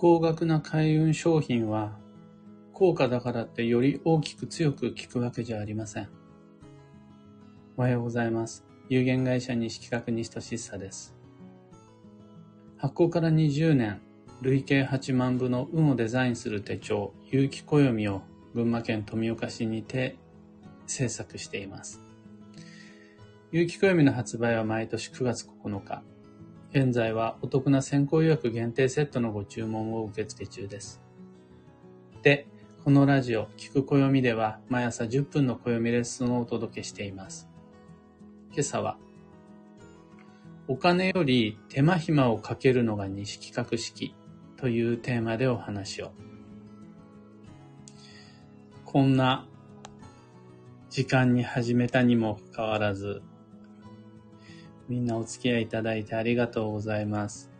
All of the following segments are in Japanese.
高額な開運商品は、高価だからってより大きく強く効くわけじゃありません。おはようございます。有限会社西企画西俊久です。発行から20年、累計8万部の運をデザインする手帳、有機暦を群馬県富岡市にて制作しています。有機暦の発売は毎年9月9日。現在はお得な先行予約限定セットのご注文を受付中です。で、このラジオ、聞く暦では毎朝10分の暦レッスンをお届けしています。今朝は、お金より手間暇をかけるのが西企画式というテーマでお話を。こんな時間に始めたにもかかわらず、みんなお付き合いいただいてありがとうございます。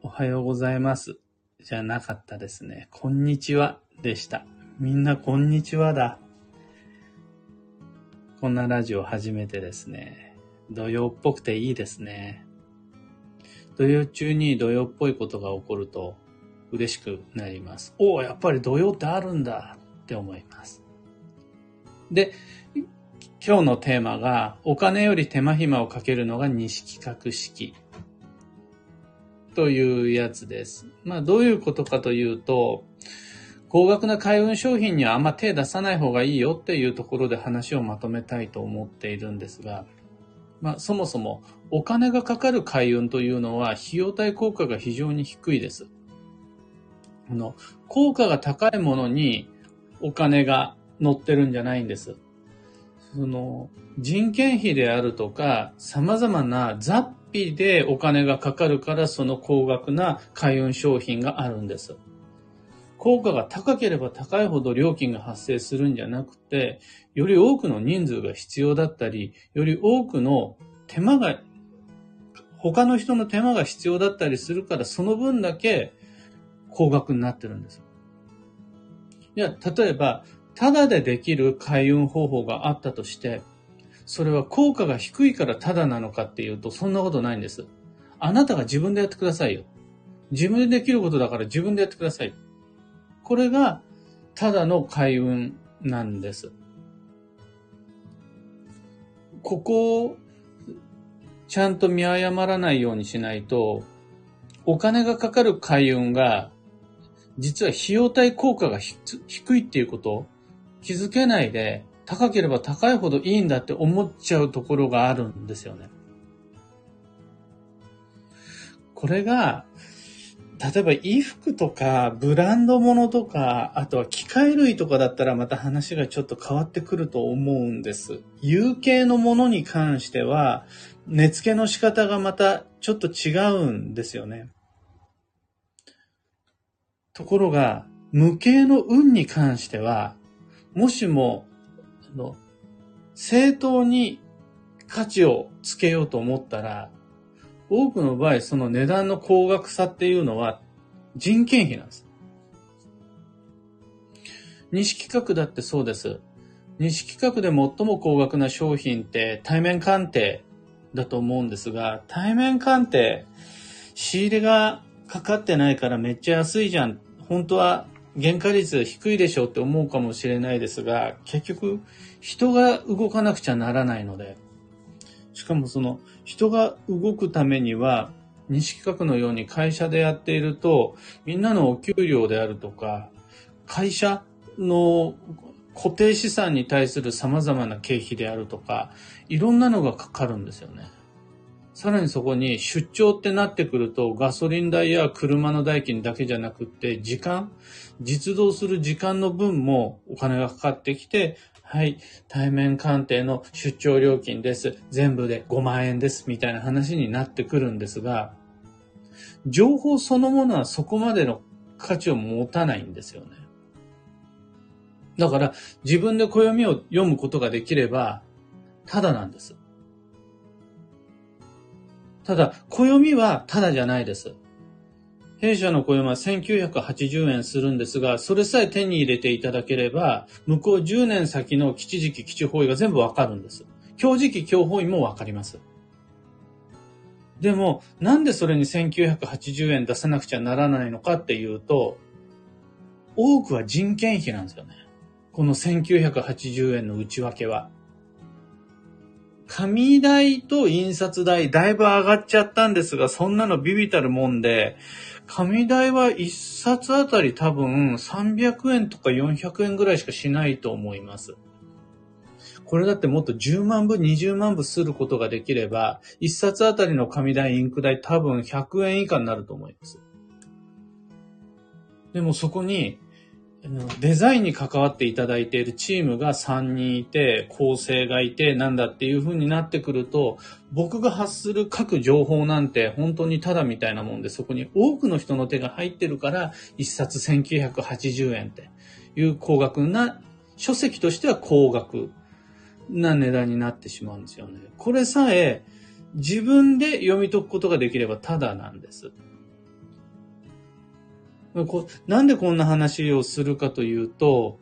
おはようございます。じゃなかったですね。こんにちはでした。みんなこんにちはだ。こんなラジオ初めてですね。土曜っぽくていいですね。土曜中に土曜っぽいことが起こると嬉しくなります。おお、やっぱり土曜ってあるんだって思います。で、今日のテーマが、お金より手間暇をかけるのが西企画式。というやつです。まあ、どういうことかというと、高額な開運商品にはあんま手出さない方がいいよっていうところで話をまとめたいと思っているんですが、まあ、そもそもお金がかかる開運というのは費用対効果が非常に低いです。あの、効果が高いものにお金が乗ってるんじゃないんです。その、人件費であるとか、様々な雑費でお金がかかるからその高額な開運商品があるんです。効果が高ければ高いほど料金が発生するんじゃなくて、より多くの人数が必要だったり、より多くの手間が、他の人の手間が必要だったりするから、その分だけ高額になってるんです。いや、例えば、ただでできる開運方法があったとして、それは効果が低いからただなのかっていうと、そんなことないんです。あなたが自分でやってくださいよ。自分でできることだから自分でやってください。これが、ただの開運なんです。ここを、ちゃんと見誤らないようにしないと、お金がかかる開運が、実は費用対効果が低いっていうこと気づけないで、高ければ高いほどいいんだって思っちゃうところがあるんですよね。これが、例えば衣服とかブランド物とか、あとは機械類とかだったらまた話がちょっと変わってくると思うんです。有形のものに関しては、値付けの仕方がまたちょっと違うんですよね。ところが、無形の運に関しては、もしも、あの、正当に価値をつけようと思ったら、多くの場合、その値段の高額さっていうのは人件費なんです。西企画だってそうです。西企画で最も高額な商品って対面鑑定だと思うんですが、対面鑑定、仕入れがかかってないからめっちゃ安いじゃん。本当は原価率低いでしょうって思うかもしれないですが、結局人が動かなくちゃならないので、しかもその人が動くためには、西企画のように会社でやっていると、みんなのお給料であるとか、会社の固定資産に対する様々な経費であるとか、いろんなのがかかるんですよね。さらにそこに出張ってなってくると、ガソリン代や車の代金だけじゃなくって、時間、実動する時間の分もお金がかかってきて、はい、対面鑑定の出張料金です。全部で5万円です。みたいな話になってくるんですが、情報そのものはそこまでの価値を持たないんですよね。だから、自分で暦を読むことができれば、ただなんです。ただ、暦はただじゃないです。弊社の暦は1980円するんですが、それさえ手に入れていただければ、向こう10年先の基地時期、基地方位が全部わかるんです。今日時期、今日方位もわかります。でも、なんでそれに1980円出さなくちゃならないのかっていうと、多くは人件費なんですよね。この1980円の内訳は。紙代と印刷代だいぶ上がっちゃったんですが、そんなのビビたるもんで、紙代は1冊あたり多分300円とか400円ぐらいしかしないと思います。これだってもっと10万部、20万部することができれば、1冊あたりの紙代、インク代多分100円以下になると思います。でもそこにデザインに関わっていただいているチームが3人いて、構成がいて、なんだっていう風になってくると、僕が発する各情報なんて本当にただみたいなもんで、そこに多くの人の手が入ってるから、1冊1980円っていう高額な、書籍としては高額な値段になってしまうんですよね。これさえ自分で読み解くことができればただなんです。なんでこんな話をするかというと、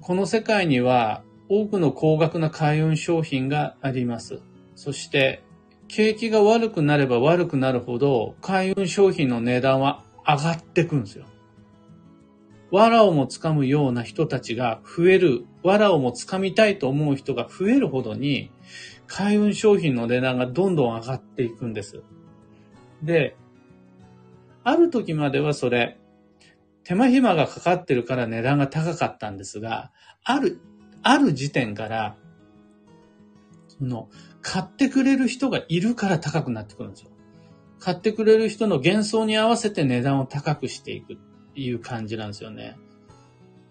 この世界には多くの高額な開運商品があります。そして、景気が悪くなれば悪くなるほど、開運商品の値段は上がってくんですよ。藁をもつかむような人たちが増える、藁をもつかみたいと思う人が増えるほどに、開運商品の値段がどんどん上がっていくんです。で、ある時まではそれ、手間暇がかかってるから値段が高かったんですが、ある、ある時点から、その、買ってくれる人がいるから高くなってくるんですよ。買ってくれる人の幻想に合わせて値段を高くしていくっていう感じなんですよね。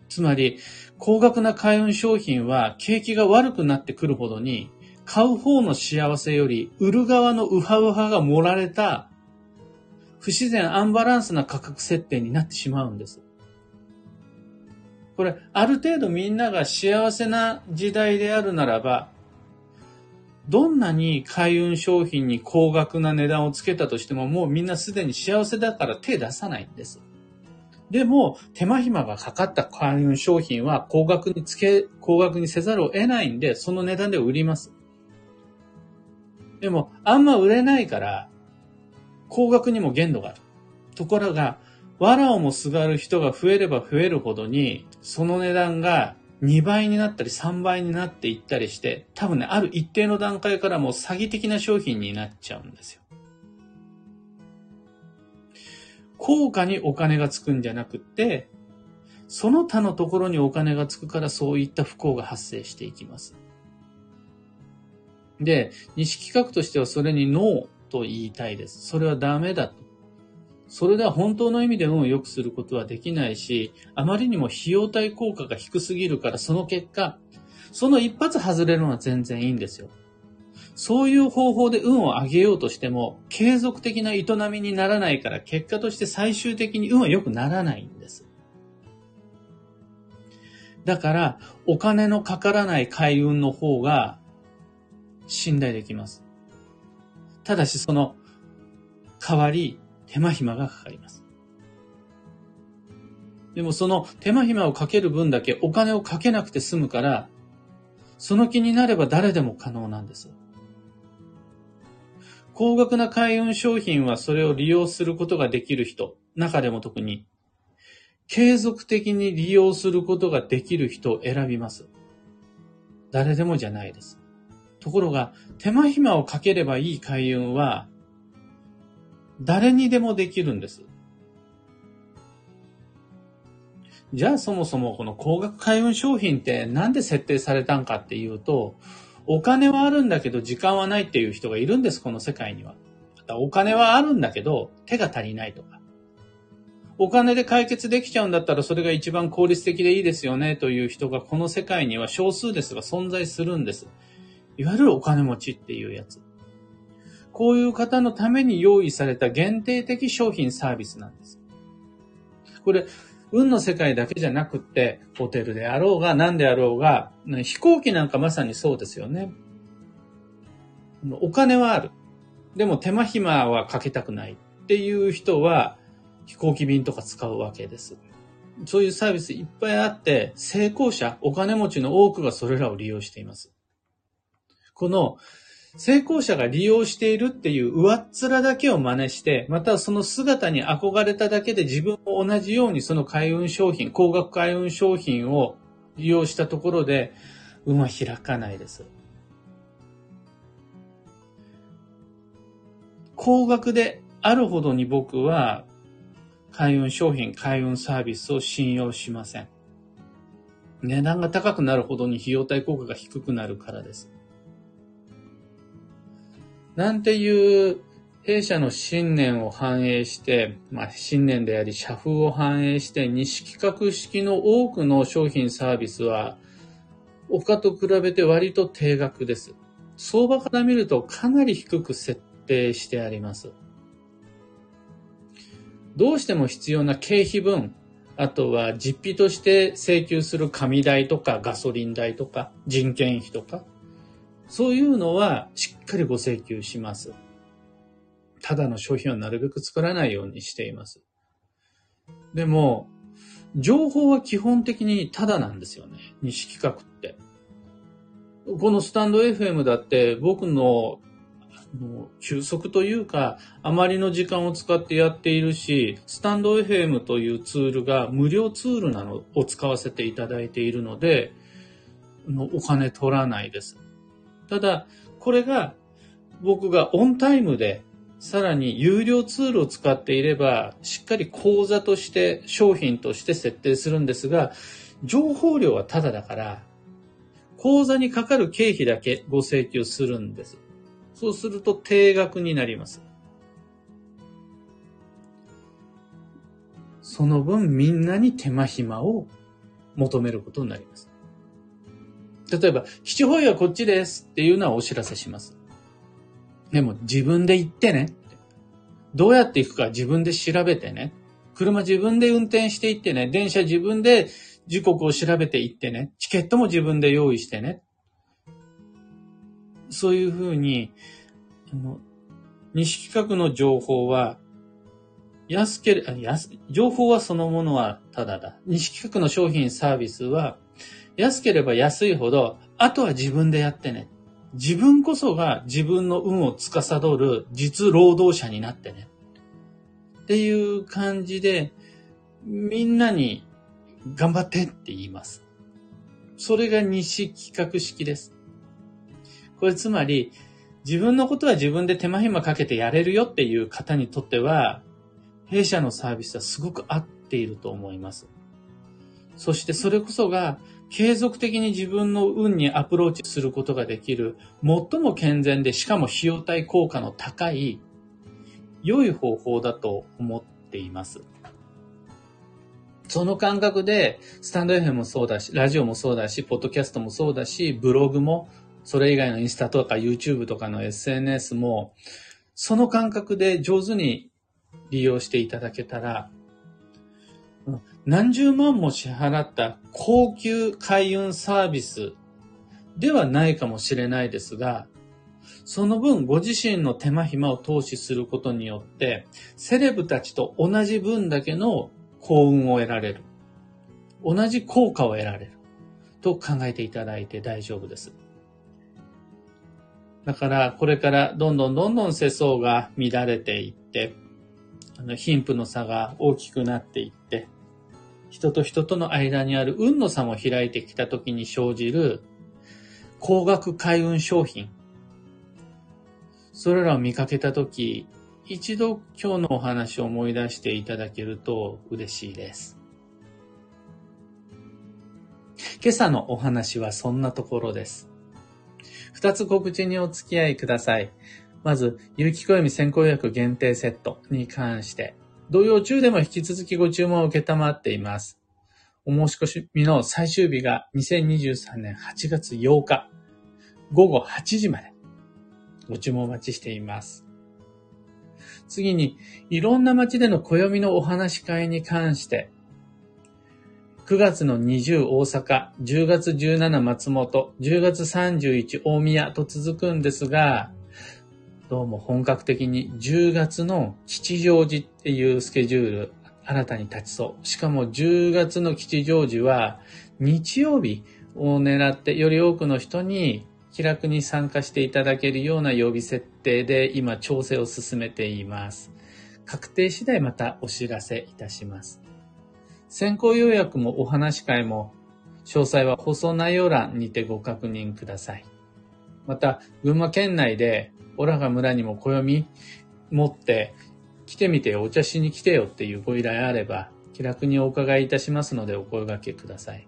つまり、高額な開運商品は景気が悪くなってくるほどに、買う方の幸せより、売る側のウハウハが盛られた不自然、アンバランスな価格設定になってしまうんです。これ、ある程度みんなが幸せな時代であるならば、どんなに開運商品に高額な値段をつけたとしても、もうみんなすでに幸せだから手出さないんです。でも、手間暇がかかった開運商品は高額につけ、高額にせざるを得ないんで、その値段で売ります。でも、あんま売れないから、高額にも限度がある。ところが、藁をもすがる人が増えれば増えるほどに、その値段が2倍になったり3倍になっていったりして、多分ね、ある一定の段階からもう詐欺的な商品になっちゃうんですよ。効果にお金がつくんじゃなくって、その他のところにお金がつくからそういった不幸が発生していきます。で、西企画としてはそれにノーと言いたいです。それはダメだと。それでは本当の意味で運を良くすることはできないし、あまりにも費用対効果が低すぎるから、その結果、その一発外れるのは全然いいんですよ。そういう方法で運を上げようとしても、継続的な営みにならないから、結果として最終的に運は良くならないんです。だから、お金のかからない開運の方が信頼できます。ただしその代わり手間暇がかかります。でもその手間暇をかける分だけお金をかけなくて済むから、その気になれば誰でも可能なんです。高額な開運商品はそれを利用することができる人、中でも特に、継続的に利用することができる人を選びます。誰でもじゃないです。ところが、手間暇をかければいい開運は、誰にでもできるんです。じゃあそもそもこの高額開運商品ってなんで設定されたんかっていうと、お金はあるんだけど時間はないっていう人がいるんです、この世界には。お金はあるんだけど手が足りないとか。お金で解決できちゃうんだったらそれが一番効率的でいいですよねという人がこの世界には少数ですが存在するんです。いわゆるお金持ちっていうやつ。こういう方のために用意された限定的商品サービスなんです。これ、運の世界だけじゃなくって、ホテルであろうが何であろうが、飛行機なんかまさにそうですよね。お金はある。でも手間暇はかけたくないっていう人は飛行機便とか使うわけです。そういうサービスいっぱいあって、成功者、お金持ちの多くがそれらを利用しています。この成功者が利用しているっていう上っ面だけを真似して、またその姿に憧れただけで自分も同じようにその開運商品、高額開運商品を利用したところで、運は開かないです。高額であるほどに僕は開運商品、開運サービスを信用しません。値段が高くなるほどに費用対効果が低くなるからです。なんていう弊社の信念を反映して、まあ、信念であり社風を反映して、西企画式の多くの商品サービスは、他と比べて割と低額です。相場から見るとかなり低く設定してあります。どうしても必要な経費分、あとは実費として請求する紙代とかガソリン代とか人件費とか、そういうのはしっかりご請求します。ただの商品はなるべく作らないようにしています。でも、情報は基本的にただなんですよね。西企画って。このスタンド FM だって僕の休息というか、あまりの時間を使ってやっているし、スタンド FM というツールが無料ツールなのを使わせていただいているので、お金取らないです。ただ、これが僕がオンタイムでさらに有料ツールを使っていれば、しっかり講座として、商品として設定するんですが、情報量はタダだから、講座にかかる経費だけご請求するんです。そうすると定額になります。その分みんなに手間暇を求めることになります。例えば、七宝はこっちですっていうのはお知らせします。でも自分で行ってね。どうやって行くか自分で調べてね。車自分で運転して行ってね。電車自分で時刻を調べて行ってね。チケットも自分で用意してね。そういうふうに、あの、西企画の情報は、安けれ、安、情報はそのものはただだ。西企画の商品サービスは、安ければ安いほど、あとは自分でやってね。自分こそが自分の運を司る実労働者になってね。っていう感じで、みんなに頑張ってって言います。それが西企画式です。これつまり、自分のことは自分で手間暇かけてやれるよっていう方にとっては、弊社のサービスはすごく合っていると思います。そしてそれこそが継続的に自分の運にアプローチすることができる、最も健全でしかも費用対効果の高い、良い方法だと思っています。その感覚で、スタンド FM もそうだし、ラジオもそうだし、ポッドキャストもそうだし、ブログも、それ以外のインスタとか YouTube とかの SNS も、その感覚で上手に利用していただけたら、何十万も支払った高級開運サービスではないかもしれないですが、その分ご自身の手間暇を投資することによって、セレブたちと同じ分だけの幸運を得られる。同じ効果を得られる。と考えていただいて大丈夫です。だから、これからどんどんどんどん世相が乱れていって、あの貧富の差が大きくなっていって、人と人との間にある運の差も開いてきた時に生じる高額開運商品。それらを見かけた時、一度今日のお話を思い出していただけると嬉しいです。今朝のお話はそんなところです。二つ告知にお付き合いください。まず、有機暦先行予約限定セットに関して、同様中でも引き続きご注文を受けたまっています。お申し込みの最終日が2023年8月8日午後8時までご注文お待ちしています。次に、いろんな街での暦のお話し会に関して、9月の20大阪、10月17松本、10月31大宮と続くんですが、どうも本格的に10月の吉祥寺っていうスケジュール新たに立ちそう。しかも10月の吉祥寺は日曜日を狙ってより多くの人に気楽に参加していただけるような曜日設定で今調整を進めています。確定次第またお知らせいたします。先行予約もお話し会も詳細は放送内容欄にてご確認ください。また、群馬県内で、オラが村にも暦持って来てみてお茶しに来てよっていうご依頼あれば、気楽にお伺いいたしますのでお声掛けください。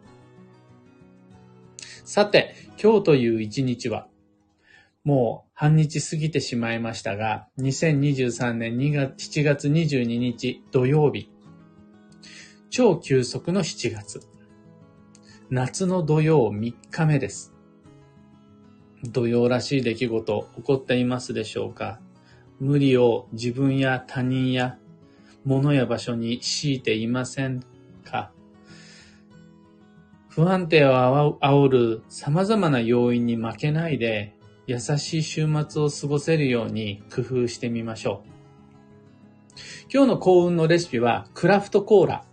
さて、今日という一日は、もう半日過ぎてしまいましたが、2023年2月7月22日土曜日、超急速の7月、夏の土曜3日目です。土曜らしい出来事起こっていますでしょうか？無理を自分や他人や物や場所に強いていませんか？不安定を煽る様々な要因に負けないで優しい週末を過ごせるように工夫してみましょう。今日の幸運のレシピはクラフトコーラ。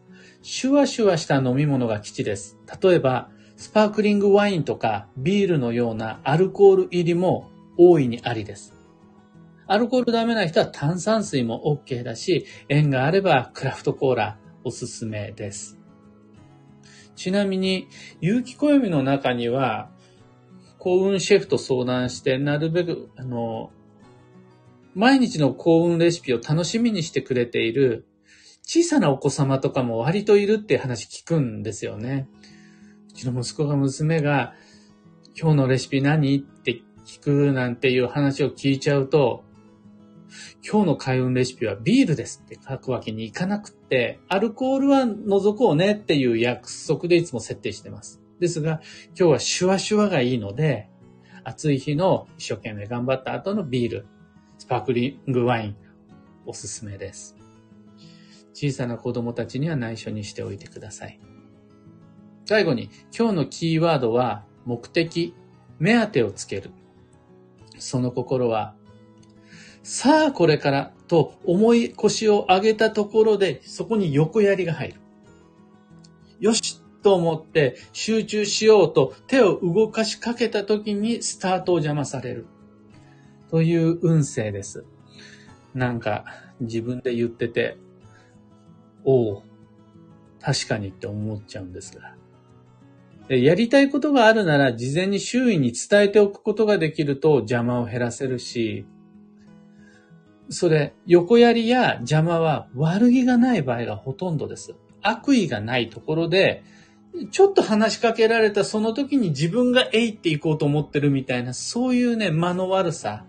シュワシュワした飲み物が基地です。例えば、スパークリングワインとかビールのようなアルコール入りも大いにありです。アルコールダメな人は炭酸水も OK だし、縁があればクラフトコーラおすすめです。ちなみに、有機暦の中には、幸運シェフと相談して、なるべく、あの、毎日の幸運レシピを楽しみにしてくれている小さなお子様とかも割といるって話聞くんですよね。うちの息子が娘が、今日のレシピ何？って聞くなんていう話を聞いちゃうと、今日の開運レシピはビールですって書くわけにいかなくって、アルコールは除こうねっていう約束でいつも設定してます。ですが、今日はシュワシュワがいいので、暑い日の一生懸命頑張った後のビール、スパークリングワイン、おすすめです。小さな子供たちには内緒にしておいてください。最後に、今日のキーワードは、目的、目当てをつける。その心は、さあこれからと思い腰を上げたところで、そこに横槍が入る。よしと思って集中しようと手を動かしかけた時にスタートを邪魔される。という運勢です。なんか自分で言ってて、おお、確かにって思っちゃうんですが。やりたいことがあるなら事前に周囲に伝えておくことができると邪魔を減らせるし、それ、横槍や邪魔は悪気がない場合がほとんどです。悪意がないところで、ちょっと話しかけられたその時に自分がえいっていこうと思ってるみたいな、そういうね、間の悪さ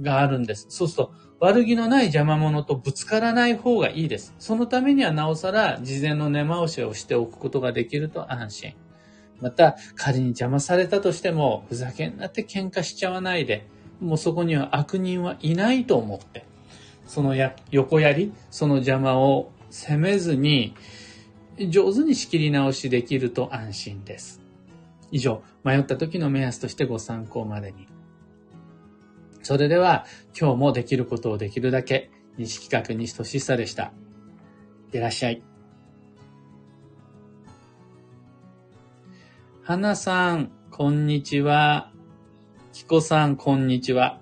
があるんです。そうすると、悪気のない邪魔者とぶつからない方がいいです。そのためにはなおさら事前の根回しをしておくことができると安心。また、仮に邪魔されたとしても、ふざけんなって喧嘩しちゃわないで、もうそこには悪人はいないと思って、そのや横やり、その邪魔を責めずに、上手に仕切り直しできると安心です。以上、迷った時の目安としてご参考までに。それでは、今日もできることをできるだけ、西企画西俊久でした。いってらっしゃい。花さん、こんにちは。きこさん、こんにちは。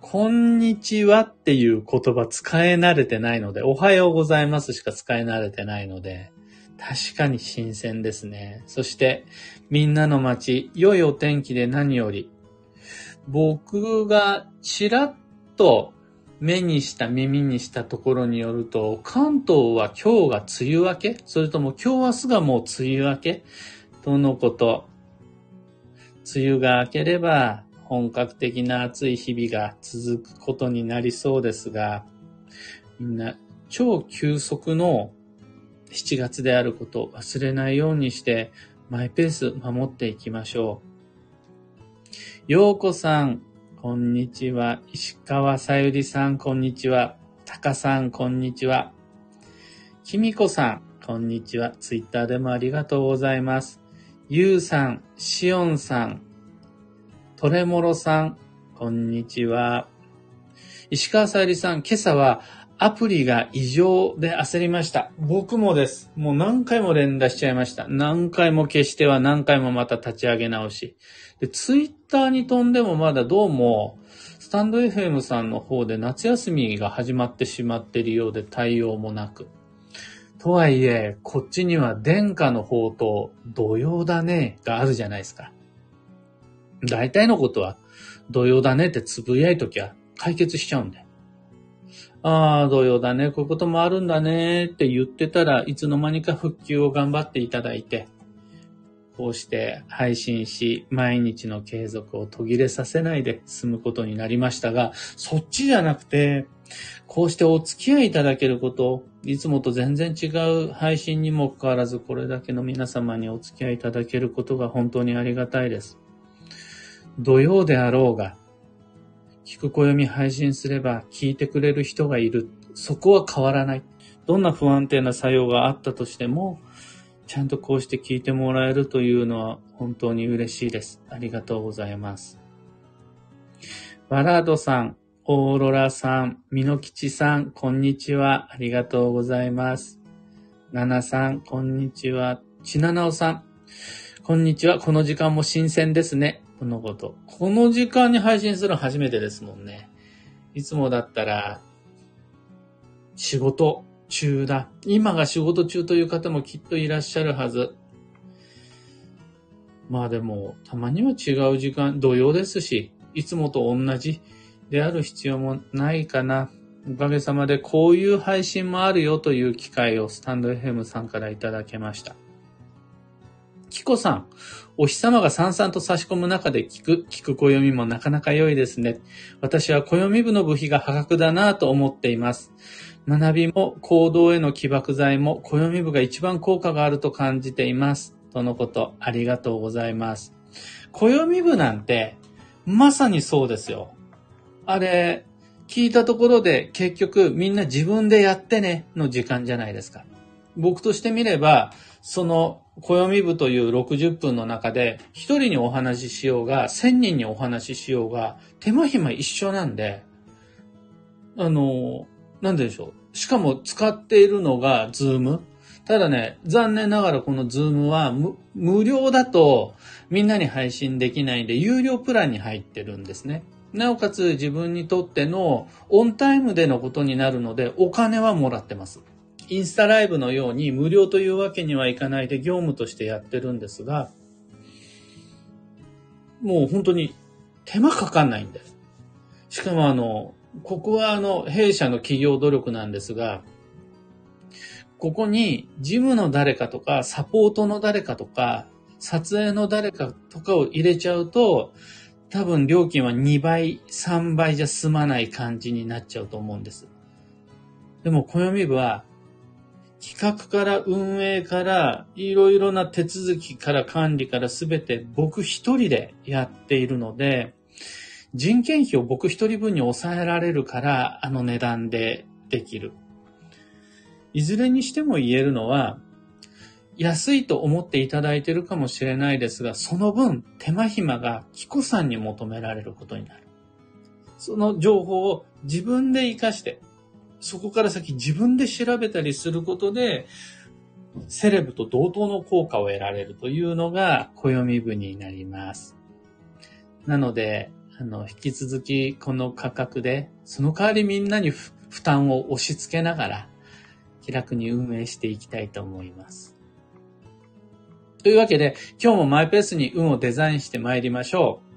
こんにちはっていう言葉使え慣れてないので、おはようございますしか使い慣れてないので、確かに新鮮ですね。そして、みんなの街、良いお天気で何より、僕がちらっと目にした耳にしたところによると、関東は今日が梅雨明け？それとも今日明日がもう梅雨明け？とのこと。梅雨が明ければ本格的な暑い日々が続くことになりそうですが、みんな超急速の7月であることを忘れないようにしてマイペース守っていきましょう。ようこさん、こんにちは。石川さゆりさん、こんにちは。たかさん、こんにちは。きみこさん、こんにちは。ツイッターでもありがとうございます。ゆうさん、しおんさん、トレモロさん、こんにちは。石川さゆりさん、今朝はアプリが異常で焦りました。僕もです。もう何回も連打しちゃいました。何回も消しては何回もまた立ち上げ直し。で、ツイッターに飛んでもまだどうも、スタンド FM さんの方で夏休みが始まってしまっているようで対応もなく。とはいえ、こっちには殿下の方と土曜だねがあるじゃないですか。大体のことは土曜だねってつぶやいときゃ解決しちゃうんで。ああ、土曜だね、こういうこともあるんだねって言ってたらいつの間にか復旧を頑張っていただいて、こうして配信し、毎日の継続を途切れさせないで済むことになりましたが、そっちじゃなくて、こうしてお付き合いいただけること、いつもと全然違う配信にもかかわらず、これだけの皆様にお付き合いいただけることが本当にありがたいです。土曜であろうが、聞く暦配信すれば聞いてくれる人がいる。そこは変わらない。どんな不安定な作用があったとしても、ちゃんとこうして聞いてもらえるというのは本当に嬉しいです。ありがとうございます。バラードさん、オーロラさん、ミノキチさん、こんにちは。ありがとうございます。ナナさん、こんにちは。ちななおさん、こんにちは。この時間も新鮮ですね。このこと。この時間に配信するの初めてですもんね。いつもだったら、仕事中だ。今が仕事中という方もきっといらっしゃるはず。まあでも、たまには違う時間、土曜ですし、いつもと同じである必要もないかな。おかげさまでこういう配信もあるよという機会をスタンド FM さんからいただけました。キコさん、お日様がさんさんと差し込む中で聞く、聞く暦もなかなか良いですね。私は暦部の部費が破格だなぁと思っています。学びも行動への起爆剤も暦部が一番効果があると感じています。とのこと、ありがとうございます。暦部なんて、まさにそうですよ。あれ、聞いたところで結局みんな自分でやってねの時間じゃないですか。僕としてみれば、その暦部という60分の中で、一人にお話ししようが、千人にお話ししようが、手間暇一緒なんで、あの、なんでしょう。しかも使っているのが Zoom。ただね、残念ながらこの Zoom は無料だとみんなに配信できないんで、有料プランに入ってるんですね。なおかつ自分にとってのオンタイムでのことになるので、お金はもらってます。インスタライブのように無料というわけにはいかないで業務としてやってるんですが、もう本当に手間かかんないんです。しかもあの、ここはあの、弊社の企業努力なんですが、ここに事務の誰かとか、サポートの誰かとか、撮影の誰かとかを入れちゃうと、多分料金は2倍、3倍じゃ済まない感じになっちゃうと思うんです。でも、暦部は、企画から運営から、いろいろな手続きから管理からすべて僕一人でやっているので、人件費を僕一人分に抑えられるから、あの値段でできる。いずれにしても言えるのは、安いと思っていただいているかもしれないですが、その分手間暇がキコさんに求められることになる。その情報を自分で活かして、そこから先自分で調べたりすることで、セレブと同等の効果を得られるというのが暦部になります。なので、あの、引き続きこの価格で、その代わりみんなに負負担を押し付けながら、気楽に運営していきたいと思います。というわけで、今日もマイペースに運をデザインして参りましょう。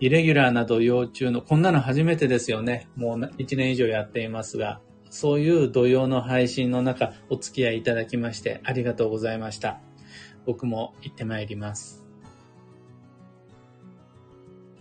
イレギュラーな土曜中の、こんなの初めてですよね。もう1年以上やっていますが、そういう土曜の配信の中、お付き合いいただきましてありがとうございました。僕も行って参ります。